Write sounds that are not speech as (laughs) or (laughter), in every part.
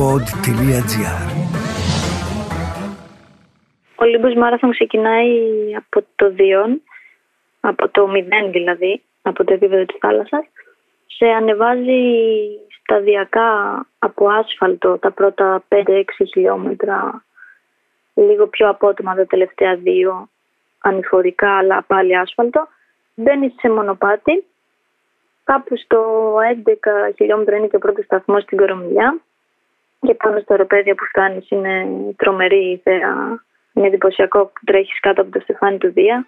pod.gr Ο Λίμπος Μάραθον ξεκινάει από το Διόν, από το μηδέν δηλαδή, από το επίπεδο της θάλασσας. Σε ανεβάζει σταδιακά από άσφαλτο τα πρώτα 5-6 χιλιόμετρα, λίγο πιο απότομα τα τελευταία δύο, ανηφορικά αλλά πάλι άσφαλτο. Μπαίνει σε μονοπάτι Κάπου στο 11 χιλιόμετρα είναι και ο πρώτος σταθμός στην Κορομιλιά. Και πάνω στο αεροπέδιο που φτάνει είναι τρομερή ιδέα. Είναι εντυπωσιακό που τρέχεις κάτω από το στεφάνι του Δία.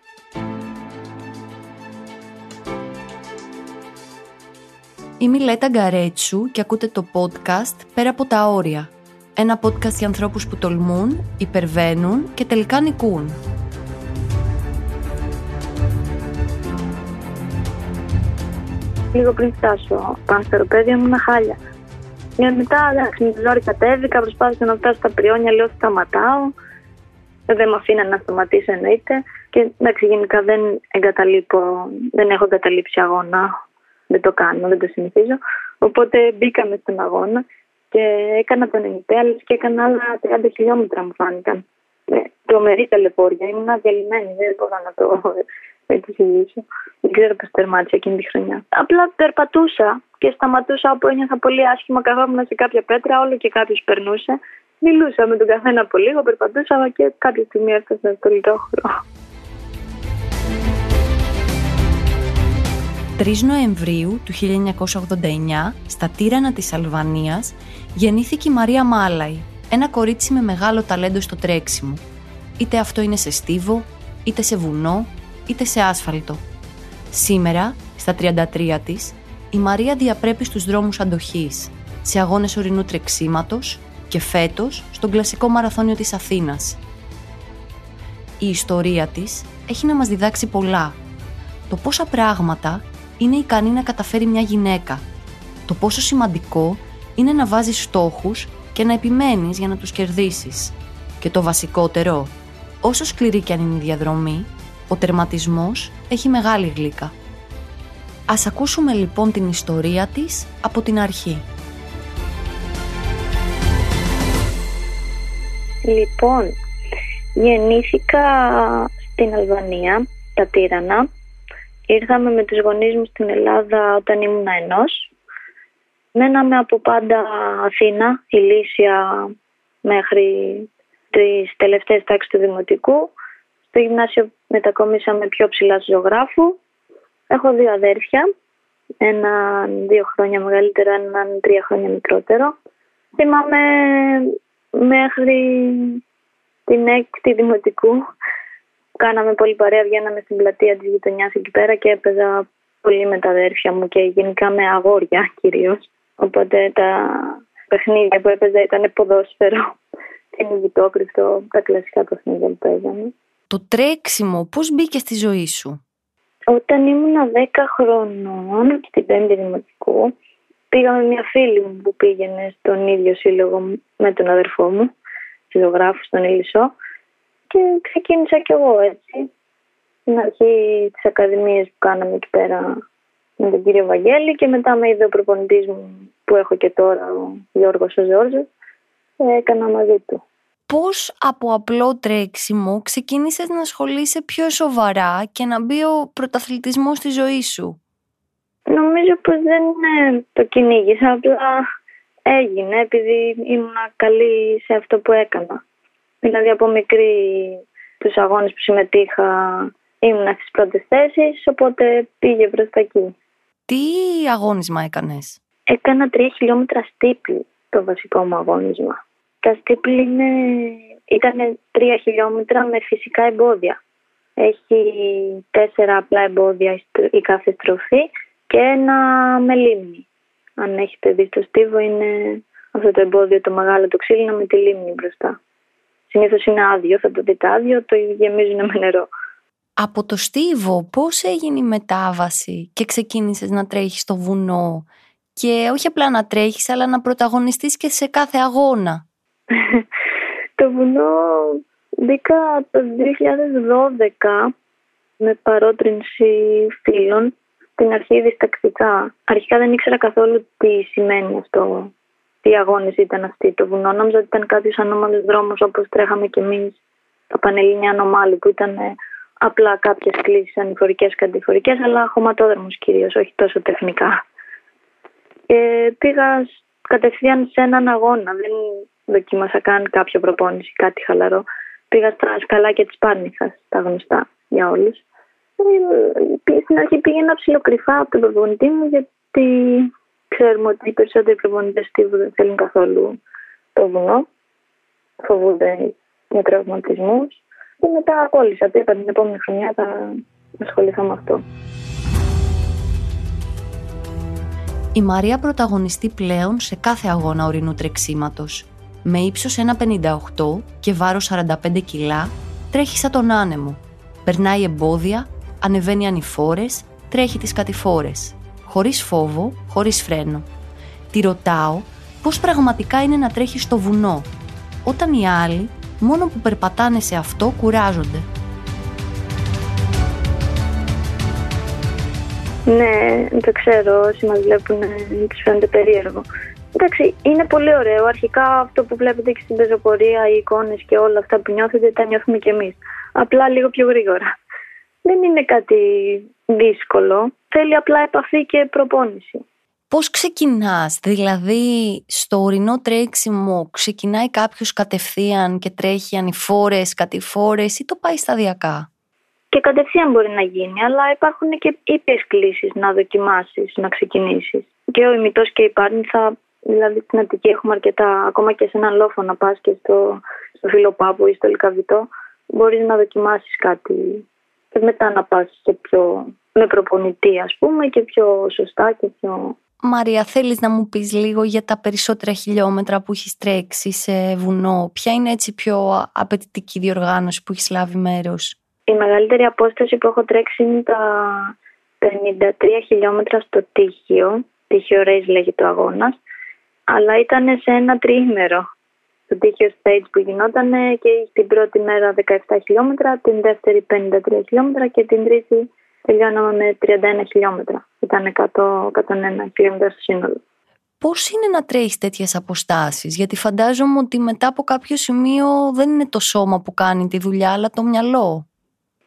Είμαι η Λέτα Γκαρέτσου και ακούτε το podcast «Πέρα από τα όρια». Ένα podcast για ανθρώπους που τολμούν, υπερβαίνουν και τελικά νικούν. λίγο πριν φτάσω πάνω στο αεροπέδιο ήμουν χάλια. Και μετά, εντάξει, με τη ζόρι κατέβηκα, προσπάθησα να φτάσω στα πριόνια, λέω σταματάω. Δεν με αφήναν να σταματήσω εννοείται. Και εντάξει, γενικά δεν εγκαταλείπω, δεν έχω εγκαταλείψει αγώνα. Δεν το κάνω, δεν το συνηθίζω. Οπότε μπήκαμε στον αγώνα και έκανα τον ενυπέλο και έκανα άλλα 30 χιλιόμετρα μου φάνηκαν. Ε, τρομερή ταλαιπώρια. Ήμουν αδιαλυμένη, δεν μπορώ να το εξηγήσω. Δεν ξέρω πώς τερμάτισα εκείνη τη χρονιά. Απλά περπατούσα και σταματούσα όπου ένιωθα πολύ άσχημα. Καθόμουν σε κάποια πέτρα, όλο και κάποιος περνούσε. Μιλούσα με τον καθένα από λίγο, περπατούσα και κάποια στιγμή έφτασα στο λιτόχωρο. 3 Νοεμβρίου του 1989, στα Τύρανα της Αλβανίας, γεννήθηκε η Μαρία Μάλαϊ, ένα κορίτσι με μεγάλο ταλέντο στο τρέξιμο. Είτε αυτό είναι σε στίβο, είτε σε βουνό, είτε σε άσφαλτο. Σήμερα, στα 33 της, η Μαρία διαπρέπει στους δρόμους αντοχής, σε αγώνες ορεινού τρεξίματος και φέτος στον κλασικό μαραθώνιο της Αθήνας. Η ιστορία της έχει να μας διδάξει πολλά. Το πόσα πράγματα είναι ικανή να καταφέρει μια γυναίκα. Το πόσο σημαντικό είναι να βάζεις στόχους και να επιμένεις για να τους κερδίσεις. Και το βασικότερο, όσο σκληρή κι αν είναι η διαδρομή, ο τερματισμός έχει μεγάλη γλύκα. Ας ακούσουμε λοιπόν την ιστορία της από την αρχή. Λοιπόν, γεννήθηκα στην Αλβανία, τα Τύρανα. Ήρθαμε με τους γονείς μου στην Ελλάδα όταν ήμουν ενός. Μέναμε από πάντα Αθήνα, Ηλίσια μέχρι τις τελευταίες τάξεις του Δημοτικού. Στο γυμνάσιο μετακομίσαμε πιο ψηλά στο ζωγράφου. Έχω δύο αδέρφια, ένα δύο χρόνια μεγαλύτερο, έναν τρία χρόνια μικρότερο. Θυμάμαι μέχρι την έκτη δημοτικού. Κάναμε πολύ παρέα, βγαίναμε στην πλατεία της γειτονιάς εκεί πέρα και έπαιζα πολύ με τα αδέρφια μου και γενικά με αγόρια κυρίως. Οπότε τα παιχνίδια που έπαιζα ήταν ποδόσφαιρο, κυνηγητόκριφτο, τα κλασικά παιχνίδια που παίζαμε. Το τρέξιμο πώς μπήκε στη ζωή σου; Όταν ήμουν 10 χρονών, στην πέμπτη δημοτικού, πήγα με μια φίλη μου που πήγαινε στον ίδιο σύλλογο με τον αδερφό μου, ζωγράφος στον Ηλισσό και ξεκίνησα κι εγώ έτσι. Στην αρχή της ακαδημίας που κάναμε εκεί πέρα με τον κύριο Βαγγέλη και μετά με είδε ο προπονητής μου που έχω και τώρα, ο Γιώργος ο έκανα μαζί του πώς από απλό τρέξιμο ξεκίνησες να ασχολείσαι πιο σοβαρά και να μπει ο πρωταθλητισμός στη ζωή σου; Νομίζω πως δεν το κυνήγησα, απλά έγινε επειδή ήμουν καλή σε αυτό που έκανα. Δηλαδή από μικρή τους αγώνες που συμμετείχα ήμουν στις πρώτες θέσεις, οπότε πήγε προς τα εκεί. Τι αγώνισμα έκανες; Έκανα τρία χιλιόμετρα στύπλη το βασικό μου αγώνισμα. Τα στύπλη ήταν τρία χιλιόμετρα με φυσικά εμπόδια. Έχει τέσσερα απλά εμπόδια η κάθε στροφή και ένα με λίμνη. Αν έχετε δει στο στίβο είναι αυτό το εμπόδιο το μεγάλο το ξύλινο με τη λίμνη μπροστά. Συνήθως είναι άδειο, θα το δείτε άδειο, το γεμίζουν με νερό. Από το στίβο πώς έγινε η μετάβαση και ξεκίνησες να τρέχεις στο βουνό; Και όχι απλά να τρέχεις αλλά να πρωταγωνιστείς και σε κάθε αγώνα. Το βουνό μπήκα το 2012 με παρότρινση φίλων στην αρχή διστακτικά. Αρχικά δεν ήξερα καθόλου τι σημαίνει αυτό τι αγώνες ήταν αυτοί. Το βουνό νόμιζα ότι ήταν κάποιος ανώμαλος δρόμος όπως τρέχαμε κι εμείς τα Πανελλήνια Ανομάλου που ήταν ε, απλά κάποιες κλήσεις ανηφορικές και αντιφορικές, αλλά χωματόδρομος κυρίως, όχι τόσο τεχνικά. Και πήγα κατευθείαν σε έναν αγώνα. Δεν δοκίμασα καν κάποια προπόνηση, κάτι χαλαρό. Πήγα στα σκαλάκια τη Πάρνηθα, τα γνωστά για όλους. Ε, στην αρχή πήγαινα ψηλοκρυφά από τον προπονητή μου, γιατί ξέρουμε ότι οι περισσότεροι προπονητές τύπου δεν θέλουν καθόλου το βουνό. Φοβούνται για τραυματισμούς. Και μετά κόλλησα. Το είπα την επόμενη χρονιά θα ασχοληθώ με αυτό. Η Μαρία πρωταγωνιστεί πλέον σε κάθε αγώνα ορεινού τρεξίματος. Με ύψος 1,58 και βάρος 45 κιλά, τρέχει σαν τον άνεμο. Περνάει εμπόδια, ανεβαίνει ανηφόρες, τρέχει τις κατηφόρες. Χωρίς φόβο, χωρίς φρένο. Τη ρωτάω πώς πραγματικά είναι να τρέχει στο βουνό, όταν οι άλλοι μόνο που περπατάνε σε αυτό κουράζονται. Ναι, το ξέρω. Όσοι μας βλέπουν, τους φαίνεται περίεργο. Εντάξει, είναι πολύ ωραίο. Αρχικά αυτό που βλέπετε και στην πεζοπορία, οι εικόνες και όλα αυτά που νιώθετε, τα νιώθουμε κι εμείς. Απλά λίγο πιο γρήγορα. Δεν είναι κάτι δύσκολο. Θέλει απλά επαφή και προπόνηση. Πώς ξεκινάς, δηλαδή στο ορεινό τρέξιμο ξεκινάει κάποιος κατευθείαν και τρέχει ανηφόρες, κατηφόρες ή το πάει σταδιακά; Και κατευθείαν μπορεί να γίνει, αλλά υπάρχουν και ήπιες κλήσεις να δοκιμάσεις, να ξεκινήσεις. Και ο ημιτός και η πάρνη θα, δηλαδή στην Αττική έχουμε αρκετά, ακόμα και σε έναν λόφο να πας και στο, στο Φιλοπάπου ή στο Λικαβιτό, μπορείς να δοκιμάσεις κάτι και μετά να πας σε πιο, με προπονητή ας πούμε και πιο σωστά και πιο Μαρία, θέλεις να μου πεις λίγο για τα περισσότερα χιλιόμετρα που έχεις τρέξει σε βουνό; Ποια είναι έτσι πιο απαιτητική διοργάνωση που έχεις λάβει μέρος; Η μεγαλύτερη απόσταση που έχω τρέξει είναι τα 53 χιλιόμετρα στο Τύχιο. Τύχιο Race λέγεται το αγώνας. Αλλά ήταν σε ένα τρίμερο. Το Τύχιο Stage που γινόταν και την πρώτη μέρα 17 χιλιόμετρα, την δεύτερη 53 χιλιόμετρα και την τρίτη τελειώναμε με 31 χιλιόμετρα. Ήταν 100, 101 χιλιόμετρα στο σύνολο. Πώς είναι να τρέχεις τέτοιες αποστάσεις, Γιατί φαντάζομαι ότι μετά από κάποιο σημείο δεν είναι το σώμα που κάνει τη δουλειά, αλλά το μυαλό.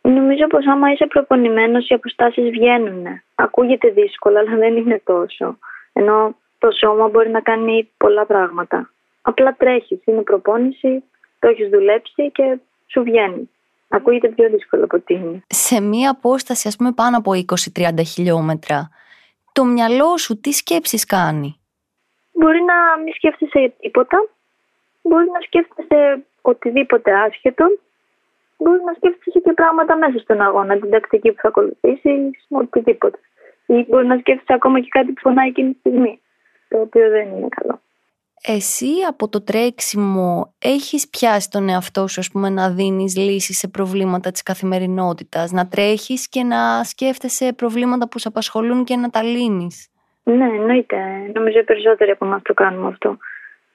Νομίζω πως άμα είσαι προπονημένος, οι αποστάσεις βγαίνουν. Ακούγεται δύσκολο, αλλά δεν είναι τόσο. Ενώ το σώμα μπορεί να κάνει πολλά πράγματα. Απλά τρέχεις, είναι προπόνηση, το έχεις δουλέψει και σου βγαίνει. Ακούγεται πιο δύσκολο από ότι είναι. Σε μία απόσταση, ας πούμε, πάνω από 20-30 χιλιόμετρα, το μυαλό σου τι σκέψεις κάνει; Μπορεί να μην σκέφτεσαι τίποτα. Μπορεί να σκέφτεσαι οτιδήποτε άσχετο. Μπορεί να σκέφτεσαι και πράγματα μέσα στον αγώνα, την τακτική που θα ακολουθήσεις, οτιδήποτε. Ή μπορεί να σκέφτεσαι ακόμα και κάτι που φωνάει εκείνη τη στιγμή. Το οποίο δεν είναι καλό. Εσύ από το τρέξιμο έχεις πιάσει τον εαυτό σου ας πούμε, να δίνεις λύσεις σε προβλήματα της καθημερινότητας, να τρέχεις και να σκέφτεσαι προβλήματα που σε απασχολούν και να τα λύνεις; Ναι, εννοείται. Νομίζω οι περισσότεροι από εμάς το κάνουμε αυτό.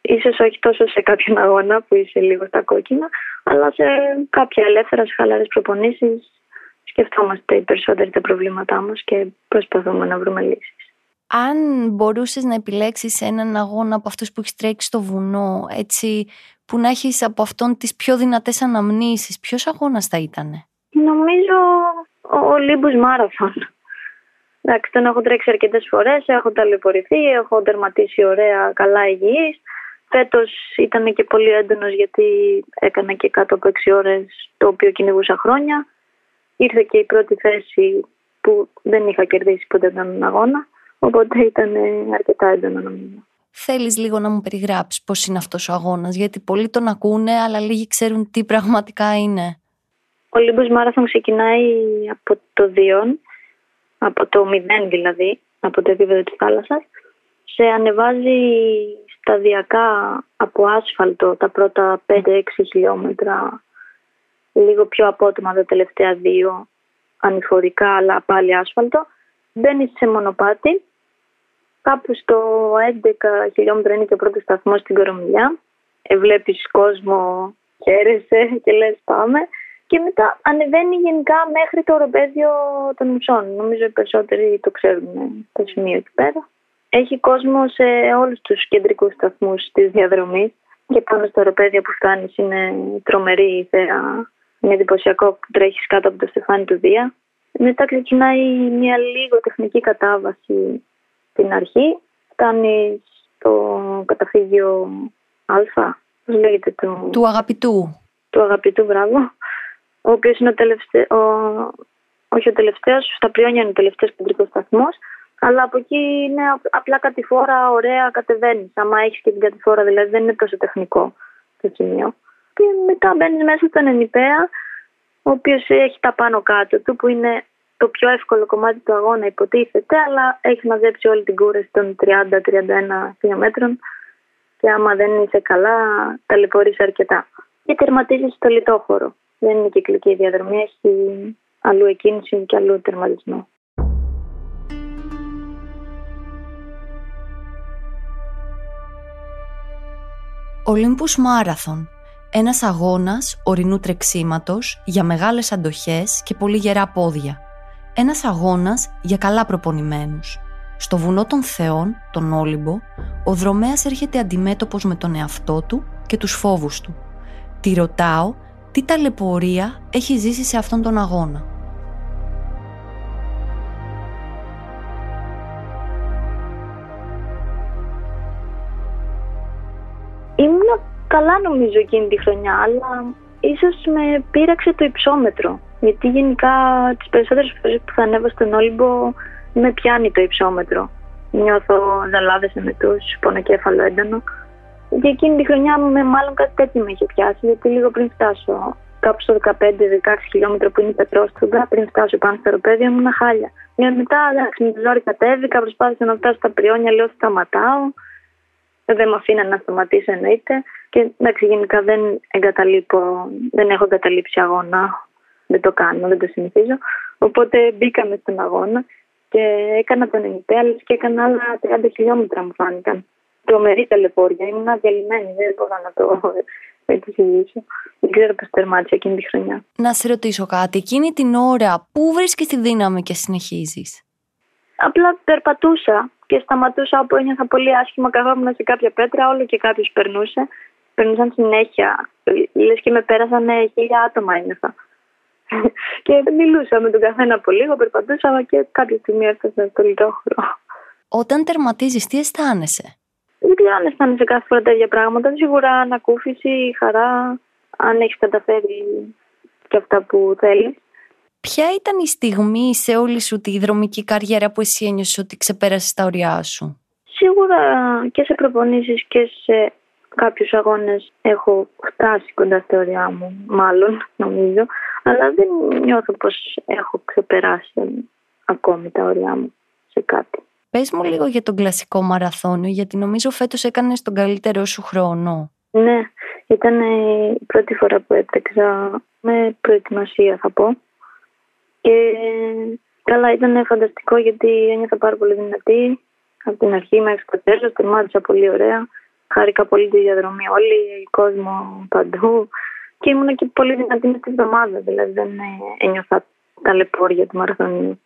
Ίσως όχι τόσο σε κάποιον αγώνα που είσαι λίγο στα κόκκινα, αλλά σε κάποια ελεύθερα, σε χαλαρές προπονήσεις σκεφτόμαστε οι περισσότεροι τα προβλήματά μας και προσπαθούμε να βρούμε λύσεις αν μπορούσες να επιλέξεις έναν αγώνα από αυτούς που έχεις τρέξει στο βουνό, έτσι, που να έχεις από αυτόν τις πιο δυνατές αναμνήσεις, ποιος αγώνας θα ήταν; Νομίζω ο Olympus Marathon. Εντάξει, τον έχω τρέξει αρκετές φορές, έχω ταλαιπωρηθεί, έχω τερματίσει ωραία, καλά υγιής. Φέτος ήταν και πολύ έντονος γιατί έκανα και κάτω από 6 ώρες το οποίο κυνηγούσα χρόνια. Ήρθε και η πρώτη θέση που δεν είχα κερδίσει ποτέ τον αγώνα. Οπότε ήταν αρκετά έντονο νομίζω. Θέλεις λίγο να μου περιγράψεις πώς είναι αυτός ο αγώνας, γιατί πολλοί τον ακούνε, αλλά λίγοι ξέρουν τι πραγματικά είναι. Ο Λίμπος Μάραθον ξεκινάει από το Διόν, από το μηδέν δηλαδή, από το επίπεδο της θάλασσας. Σε ανεβάζει σταδιακά από άσφαλτο τα πρώτα 5-6 χιλιόμετρα, λίγο πιο απότομα τα τελευταία δύο, ανηφορικά αλλά πάλι άσφαλτο. Μπαίνει σε μονοπάτι Κάπου στο 11 χιλιόμετρα είναι και ο πρώτος σταθμός στην Κορομιλιά. Ε, Βλέπεις κόσμο, χαίρεσαι και λες πάμε. Και μετά ανεβαίνει γενικά μέχρι το οροπέδιο των Μουσών. Νομίζω οι περισσότεροι το ξέρουν το σημείο εκεί πέρα. Έχει κόσμο σε όλους τους κεντρικούς σταθμούς της διαδρομής και πάνω στο αεροπέδιο που φτάνεις είναι τρομερή η θέα. Είναι εντυπωσιακό που τρέχεις κάτω από το στεφάνι του Δία. Μετά ξεκινάει μια λίγο τεχνική κατάβαση στην αρχή. Φτάνει στο καταφύγιο Α, πώς λέγεται το... Του αγαπητού. Του αγαπητού, μπράβο. Ο οποίος είναι ο τελευταίο, όχι ο τελευταίος, στα Πριόνια είναι ο τελευταίος κεντρικό σταθμός. Αλλά από εκεί είναι απλά κατηφόρα, ωραία, κατεβαίνεις. Άμα έχεις και την κατηφόρα, δηλαδή δεν είναι τόσο τεχνικό το σημείο. Και μετά μπαίνεις μέσα στον Ενιπέα, ο οποίος έχει τα πάνω κάτω του, που είναι το πιο εύκολο κομμάτι του αγώνα, υποτίθεται, αλλά έχει μαζέψει όλη την κούραση των 30-31 χιλιόμετρων. Και άμα δεν είσαι καλά, ταλαιπωρεί αρκετά. Και τερματίζει στο λιτόχωρο. Δεν είναι κυκλική διαδρομή, έχει αλλού εκκίνηση και αλλού τερματισμό. Olympus Marathon, ένας αγώνας ορεινού τρεξίματος για μεγάλες αντοχές και πολύ γερά πόδια. Ένας αγώνας για καλά προπονημένους. Στο βουνό των Θεών, τον Όλυμπο, ο δρομέας έρχεται αντιμέτωπος με τον εαυτό του και τους φόβους του. Τη ρωτάω τι ταλαιπωρία έχει ζήσει σε αυτόν τον αγώνα. Ήμουν καλά νομίζω εκείνη τη χρονιά, αλλά ίσως με πείραξε το υψόμετρο. Γιατί γενικά τις περισσότερες φορές που θα ανέβω στον Όλυμπο με πιάνει το υψόμετρο. Νιώθω ζαλάδες εμετούς, πονοκέφαλο έντονο. Και εκείνη τη χρονιά με μάλλον κάτι τέτοιο με είχε πιάσει, γιατί λίγο πριν φτάσω κάπου στο 15-16 χιλιόμετρα που είναι η Πετρόστρογγα, πριν φτάσω πάνω στο αεροπέδιο, ήμουν χάλια. Και μετά, εντάξει, με τη ζόρι κατέβηκα, προσπάθησα να φτάσω στα πριόνια, λέω σταματάω. Δεν με αφήναν να σταματήσω εννοείται. Και εντάξει, γενικά δεν εγκαταλείπω, δεν έχω εγκαταλείψει αγώνα. Δεν το κάνω, δεν το συνηθίζω. Οπότε μπήκαμε στον αγώνα και έκανα τον ενυπέα, και έκανα άλλα 30 χιλιόμετρα μου φάνηκαν τρομερή ταλαιπώρια. Ήμουν αδιαλυμένη, δεν μπορώ να το εξηγήσω. Δεν ξέρω πώς τερμάτισα εκείνη τη χρονιά. Να σε ρωτήσω κάτι. Εκείνη την ώρα, πού βρίσκεις τη δύναμη και συνεχίζεις; Απλά περπατούσα και σταματούσα όπου ένιωθα πολύ άσχημα. Καθόμουν σε κάποια πέτρα, όλο και κάποιος περνούσε. Περνούσαν συνέχεια. Λες και με πέρασαν χίλια άτομα ένιωθα. (laughs) και μιλούσα με τον καθένα από λίγο, περπατούσα και κάποια στιγμή έφτασα στο λιτόχωρο. Όταν τερματίζεις, τι αισθάνεσαι; Δεν ξέρω αν αισθάνεσαι κάθε φορά τέτοια πράγματα. Σίγουρα ανακούφιση, χαρά, αν έχεις καταφέρει και αυτά που θέλεις. Ποια ήταν η στιγμή σε όλη σου τη δρομική καριέρα που εσύ ένιωσες ότι ξεπέρασες τα ωριά σου; Σίγουρα και σε προπονήσεις και σε κάποιους αγώνες έχω φτάσει κοντά στα ωριά μου, μάλλον νομίζω. Αλλά δεν νιώθω πως έχω ξεπεράσει ακόμη τα ωριά μου σε κάτι. Πες μου λίγο για τον κλασικό μαραθώνιο, γιατί νομίζω φέτος έκανες τον καλύτερό σου χρόνο. Ναι, ήταν η πρώτη φορά που έτρεξα με προετοιμασία θα πω. Και καλά ήταν φανταστικό γιατί ένιωθα πάρα πολύ δυνατή. Από την αρχή μέχρι το τέλος, τερμάτισα πολύ ωραία. Χάρηκα πολύ τη διαδρομή όλη, κόσμο παντού. Και ήμουν και πολύ δυνατή με τη βδομάδα, δηλαδή δεν ένιωθα ταλαιπώρια του μαραθωνίου.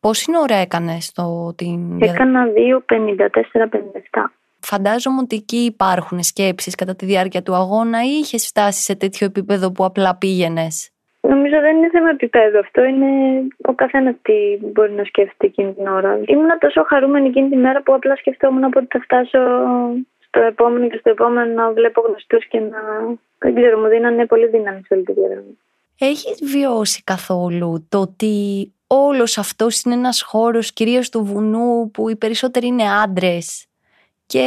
Πόση ώρα έκανες το την. Έκανα 2,54-57. Φαντάζομαι ότι εκεί υπάρχουν σκέψεις κατά τη διάρκεια του αγώνα ή είχες φτάσει σε τέτοιο επίπεδο που απλά πήγαινες; Νομίζω δεν είναι θέμα επίπεδο αυτό. Είναι ο καθένας τι μπορεί να σκέφτεται εκείνη την ώρα. Ήμουν τόσο χαρούμενη εκείνη την μέρα που απλά σκεφτόμουν ότι θα φτάσω στο επόμενο και στο επόμενο να βλέπω γνωστούς και να. Δεν ξέρω, μου δίνανε πολύ δύναμη σε όλη τη διαδρομή. Έχεις βιώσει καθόλου το ότι όλος αυτός είναι ένας χώρος κυρίως του βουνού που οι περισσότεροι είναι άντρες; Και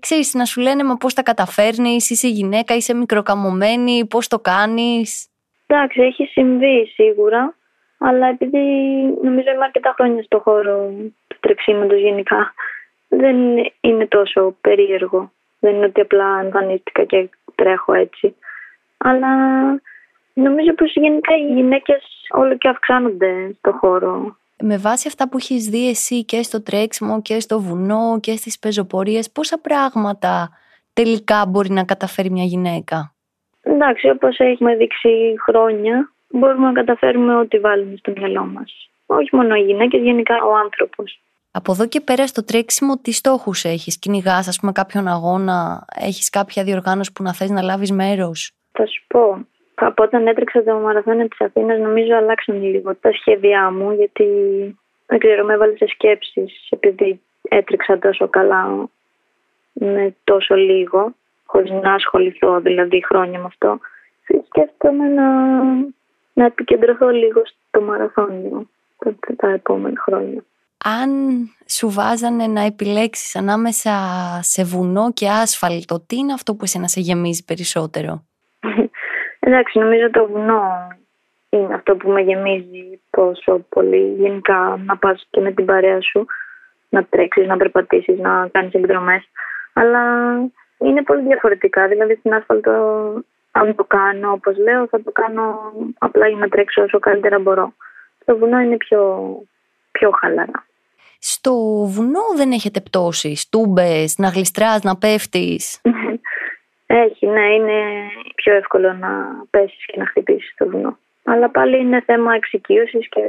ξέρεις να σου λένε μα πώς τα καταφέρνεις, είσαι γυναίκα, είσαι μικροκαμωμένη, πώς το κάνεις; Εντάξει, έχει συμβεί σίγουρα, αλλά επειδή νομίζω είμαι αρκετά χρόνια στο χώρο του τρεξίματος γενικά, δεν είναι τόσο περίεργο. Δεν είναι ότι απλά εμφανίστηκα και τρέχω έτσι. Αλλά Νομίζω πως γενικά οι γυναίκες όλο και αυξάνονται στο χώρο. Με βάση αυτά που έχεις δει εσύ και στο τρέξιμο και στο βουνό και στις πεζοπορίες, πόσα πράγματα τελικά μπορεί να καταφέρει μια γυναίκα; Εντάξει, όπως έχουμε δείξει χρόνια, μπορούμε να καταφέρουμε ό,τι βάλουμε στο μυαλό μας. Όχι μόνο οι γυναίκες, γενικά ο άνθρωπος. Από εδώ και πέρα στο τρέξιμο, τι στόχους έχεις, κυνηγάς, ας πούμε, κάποιον αγώνα, έχεις κάποια διοργάνωση που να θες να λάβεις μέρος; Θα σου πω. Από όταν έτρεξα το μαραθώνιο της Αθήνας, νομίζω αλλάξαν λίγο τα σχέδιά μου, γιατί δεν ξέρω, με έβαλε σε σκέψεις επειδή έτρεξα τόσο καλά με τόσο λίγο, χωρίς να ασχοληθώ δηλαδή χρόνια με αυτό. Σκέφτομαι να, να επικεντρωθώ λίγο στο μαραθώνιο τα, τα επόμενα χρόνια. Αν σου βάζανε να επιλέξεις ανάμεσα σε βουνό και άσφαλτο, τι είναι αυτό που εσένα σε γεμίζει περισσότερο; Εντάξει, νομίζω το βουνό είναι αυτό που με γεμίζει τόσο πολύ. Γενικά να πας και με την παρέα σου, να τρέξεις, να περπατήσεις, να κάνεις εκδρομές. Αλλά είναι πολύ διαφορετικά. Δηλαδή στην άσφαλτο, αν το κάνω όπως λέω, θα το κάνω απλά για να τρέξω όσο καλύτερα μπορώ. Το βουνό είναι πιο, πιο χαλαρά. Στο βουνό δεν έχετε πτώσεις, τούμπες, να γλιστράς, να πέφτεις; (laughs) Έχει, ναι, είναι πιο εύκολο να πέσεις και να χτυπήσεις το βουνό. Αλλά πάλι είναι θέμα εξοικείωσης και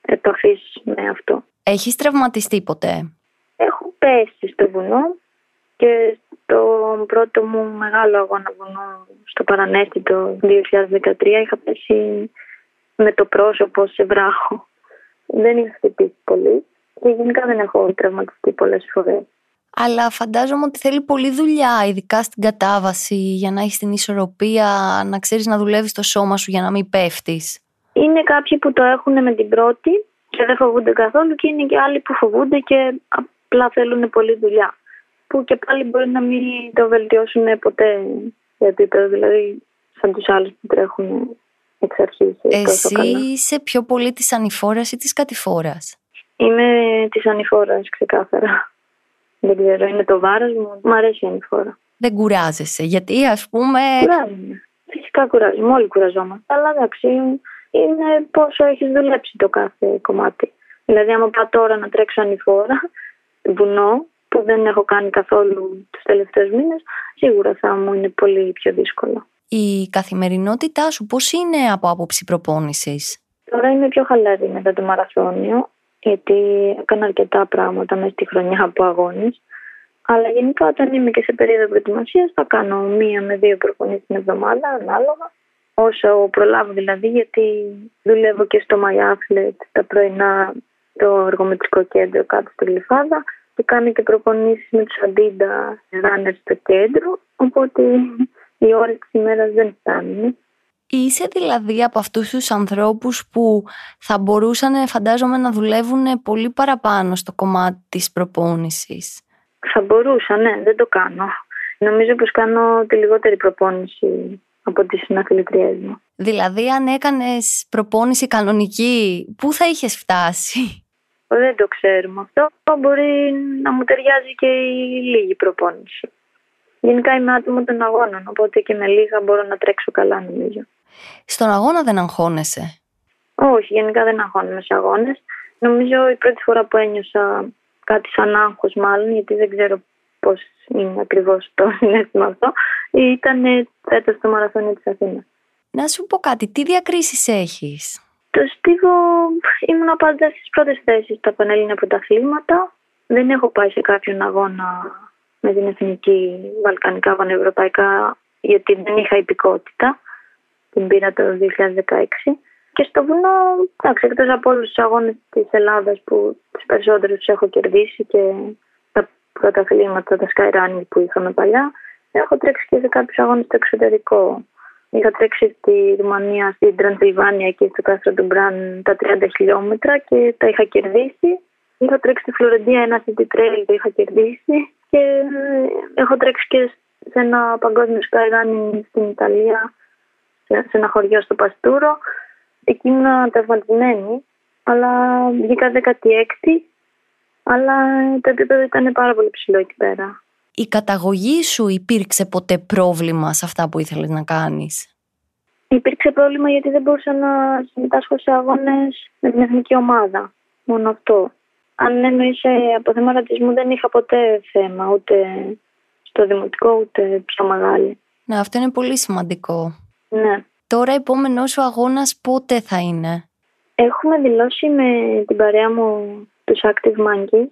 επαφής με αυτό. Έχεις τραυματιστεί ποτέ; Έχω πέσει στο βουνό και το πρώτο μου μεγάλο αγώνα βουνό στο Παρανέστη το 2013 είχα πέσει με το πρόσωπο σε βράχο. Δεν είχα χτυπήσει πολύ και γενικά δεν έχω τραυματιστεί πολλές φορές. Αλλά φαντάζομαι ότι θέλει πολλή δουλειά, ειδικά στην κατάβαση, για να έχεις την ισορροπία, να ξέρεις να δουλεύεις το σώμα σου για να μην πέφτεις. Είναι κάποιοι που το έχουν με την πρώτη και δεν φοβούνται καθόλου, και είναι και άλλοι που φοβούνται και απλά θέλουν πολλή δουλειά. Που και πάλι μπορεί να μην το βελτιώσουν ποτέ σε επίπεδο, δηλαδή σαν τους άλλους που τρέχουν εξ αρχής. Εσύ είσαι πιο πολύ της ανηφόρας ή της κατηφόρας; Είμαι της ανηφόρας, ξεκάθαρα. Δεν ξέρω, είναι το βάρος μου. Μ' αρέσει η ανηφόρα. Δεν κουράζεσαι, γιατί ας πούμε. Κουράζομαι. Φυσικά κουράζομαι. Όλοι κουραζόμαστε. Αλλά εντάξει, είναι πόσο έχεις δουλέψει το κάθε κομμάτι. Δηλαδή, άμα πάω τώρα να τρέξω ανηφόρα, βουνό, που δεν έχω κάνει καθόλου τους τελευταίους μήνες, σίγουρα θα μου είναι πολύ πιο δύσκολο. Η καθημερινότητά σου πώς είναι από άποψη προπόνησης; Τώρα είμαι πιο χαλαρή μετά το μαραθώνιο γιατί έκανα αρκετά πράγματα μέσα στη χρονιά από αγώνες. Αλλά γενικά όταν είμαι και σε περίοδο προετοιμασίας θα κάνω μία με δύο προπονήσεις την εβδομάδα ανάλογα. Όσο προλάβω δηλαδή γιατί δουλεύω και στο My Athlete τα πρωινά το εργομετρικό κέντρο κάτω στη Γλυφάδα και κάνω και προπονήσεις με τους Αντίντα Runners στο κέντρο οπότε οι ώρες της ημέρας δεν φτάνουν. Είσαι δηλαδή από αυτούς τους ανθρώπους που θα μπορούσαν φαντάζομαι να δουλεύουν πολύ παραπάνω στο κομμάτι της προπόνησης; Θα μπορούσα, ναι, δεν το κάνω. Νομίζω πως κάνω τη λιγότερη προπόνηση από τις συναθλητριές μου. Δηλαδή αν έκανες προπόνηση κανονική, πού θα είχες φτάσει; Δεν το ξέρουμε αυτό. Μπορεί να μου ταιριάζει και η λίγη προπόνηση. Γενικά είμαι άτομο των αγώνων, οπότε και με λίγα μπορώ να τρέξω καλά νομίζω. Στον αγώνα δεν αγχώνεσαι; Όχι, γενικά δεν αγχώνομαι σε αγώνες. Νομίζω η πρώτη φορά που ένιωσα κάτι σαν άγχος, μάλλον, γιατί δεν ξέρω πώς είναι ακριβώς το (laughs) συνέστημα αυτό, ήταν φέτο στο μαραθώνιο της Αθήνας. Να σου πω κάτι, τι διακρίσεις έχεις; Το στίβο ήμουν πάντα στις πρώτες θέσεις στα πανελλήνια πρωταθλήματα. Δεν έχω πάει σε κάποιον αγώνα με την εθνική βαλκανικά πανευρωπαϊκά γιατί δεν είχα υπηκότητα την πήρα το 2016. Και στο βουνό, εντάξει, εκτός από όλους τους αγώνες της Ελλάδας που τους περισσότερους τους έχω κερδίσει και τα πρωταθλήματα, τα skyrunning που είχαμε παλιά, έχω τρέξει και σε κάποιους αγώνες στο εξωτερικό. Είχα τρέξει στη Ρουμανία, στην Τρανσιλβάνια και στο κάστρο του Μπραν τα 30 χιλιόμετρα και τα είχα κερδίσει. Είχα τρέξει στη Φλωρεντία ένα city trail, το είχα κερδίσει. Και έχω τρέξει και σε ένα παγκόσμιο skyrunning στην Ιταλία σε ένα χωριό στο Παστούρο. Εκεί ήμουν τραυματισμένη, αλλά βγήκα 16η, αλλά το επίπεδο ήταν πάρα πολύ ψηλό εκεί πέρα. Η καταγωγή σου υπήρξε ποτέ πρόβλημα σε αυτά που ήθελες να κάνεις; Υπήρξε πρόβλημα γιατί δεν μπορούσα να συμμετάσχω σε αγώνες με την εθνική ομάδα. Μόνο αυτό. Αν εννοείς από θέμα ρατσισμού δεν είχα ποτέ θέμα, ούτε στο δημοτικό ούτε πιο μεγάλη. Ναι, αυτό είναι πολύ σημαντικό. Ναι. Τώρα επόμενος σου αγώνας πότε θα είναι; Έχουμε δηλώσει με την παρέα μου τους Active Monkeys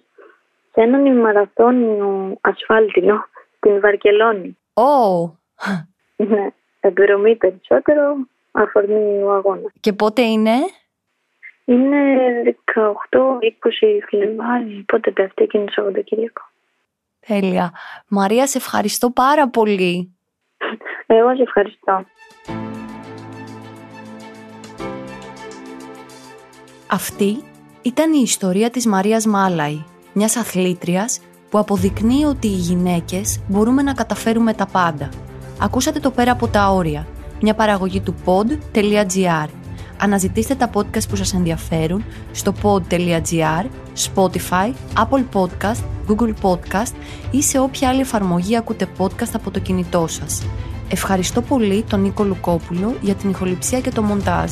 σε έναν ημαραθώνιο ασφάλτινο στην Βαρκελόνη. Ω! Ναι, εκδρομή περισσότερο, αφορμή ο αγώνας. Και πότε είναι; Είναι 18-20 Φλεβάρι, πότε πέφτει εκείνο το Σαββατοκύριακο. Τέλεια. Μαρία, σε ευχαριστώ πάρα πολύ. Εγώ σε ευχαριστώ. Αυτή ήταν η ιστορία της Μαρίας Μάλαη, μιας αθλήτριας που αποδεικνύει ότι οι γυναίκες μπορούμε να καταφέρουμε τα πάντα. Ακούσατε το πέρα από τα όρια, μια παραγωγή του pod.gr. Αναζητήστε τα podcast που σας ενδιαφέρουν στο pod.gr, Spotify, Apple Podcast, Google Podcast ή σε όποια άλλη εφαρμογή ακούτε podcast από το κινητό σας. Ευχαριστώ πολύ τον Νίκο Λουκόπουλο για την ηχοληψία και το μοντάζ.